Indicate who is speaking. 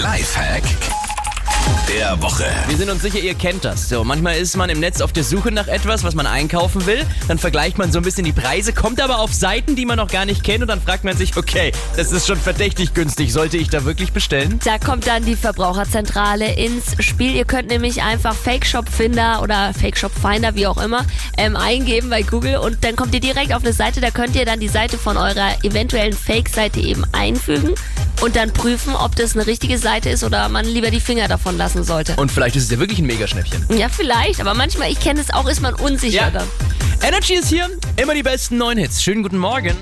Speaker 1: Lifehack der Woche.
Speaker 2: Wir sind uns sicher, ihr kennt das. So, manchmal ist man im Netz auf der Suche nach etwas, was man einkaufen will. Dann vergleicht man so ein bisschen die Preise, kommt aber auf Seiten, die man noch gar nicht kennt und dann fragt man sich, okay, das ist schon verdächtig günstig. Sollte ich da wirklich bestellen?
Speaker 3: Da kommt dann die Verbraucherzentrale ins Spiel. Ihr könnt nämlich einfach Fake Shop Finder oder Fake Shop Finder, wie auch immer, ähm, eingeben bei Google und dann kommt ihr direkt auf eine Seite. Da könnt ihr dann die Seite von eurer eventuellen Fake-Seite eben einfügen und dann prüfen, ob das eine richtige Seite ist oder man lieber die Finger davon lassen sollte.
Speaker 2: Und vielleicht ist es ja wirklich ein Megaschnäppchen.
Speaker 3: Ja, vielleicht, aber manchmal, ich kenne es auch, ist man unsicher
Speaker 2: Ja.
Speaker 3: dann.
Speaker 2: Energy ist hier, immer die besten neuen Hits. Schönen guten Morgen.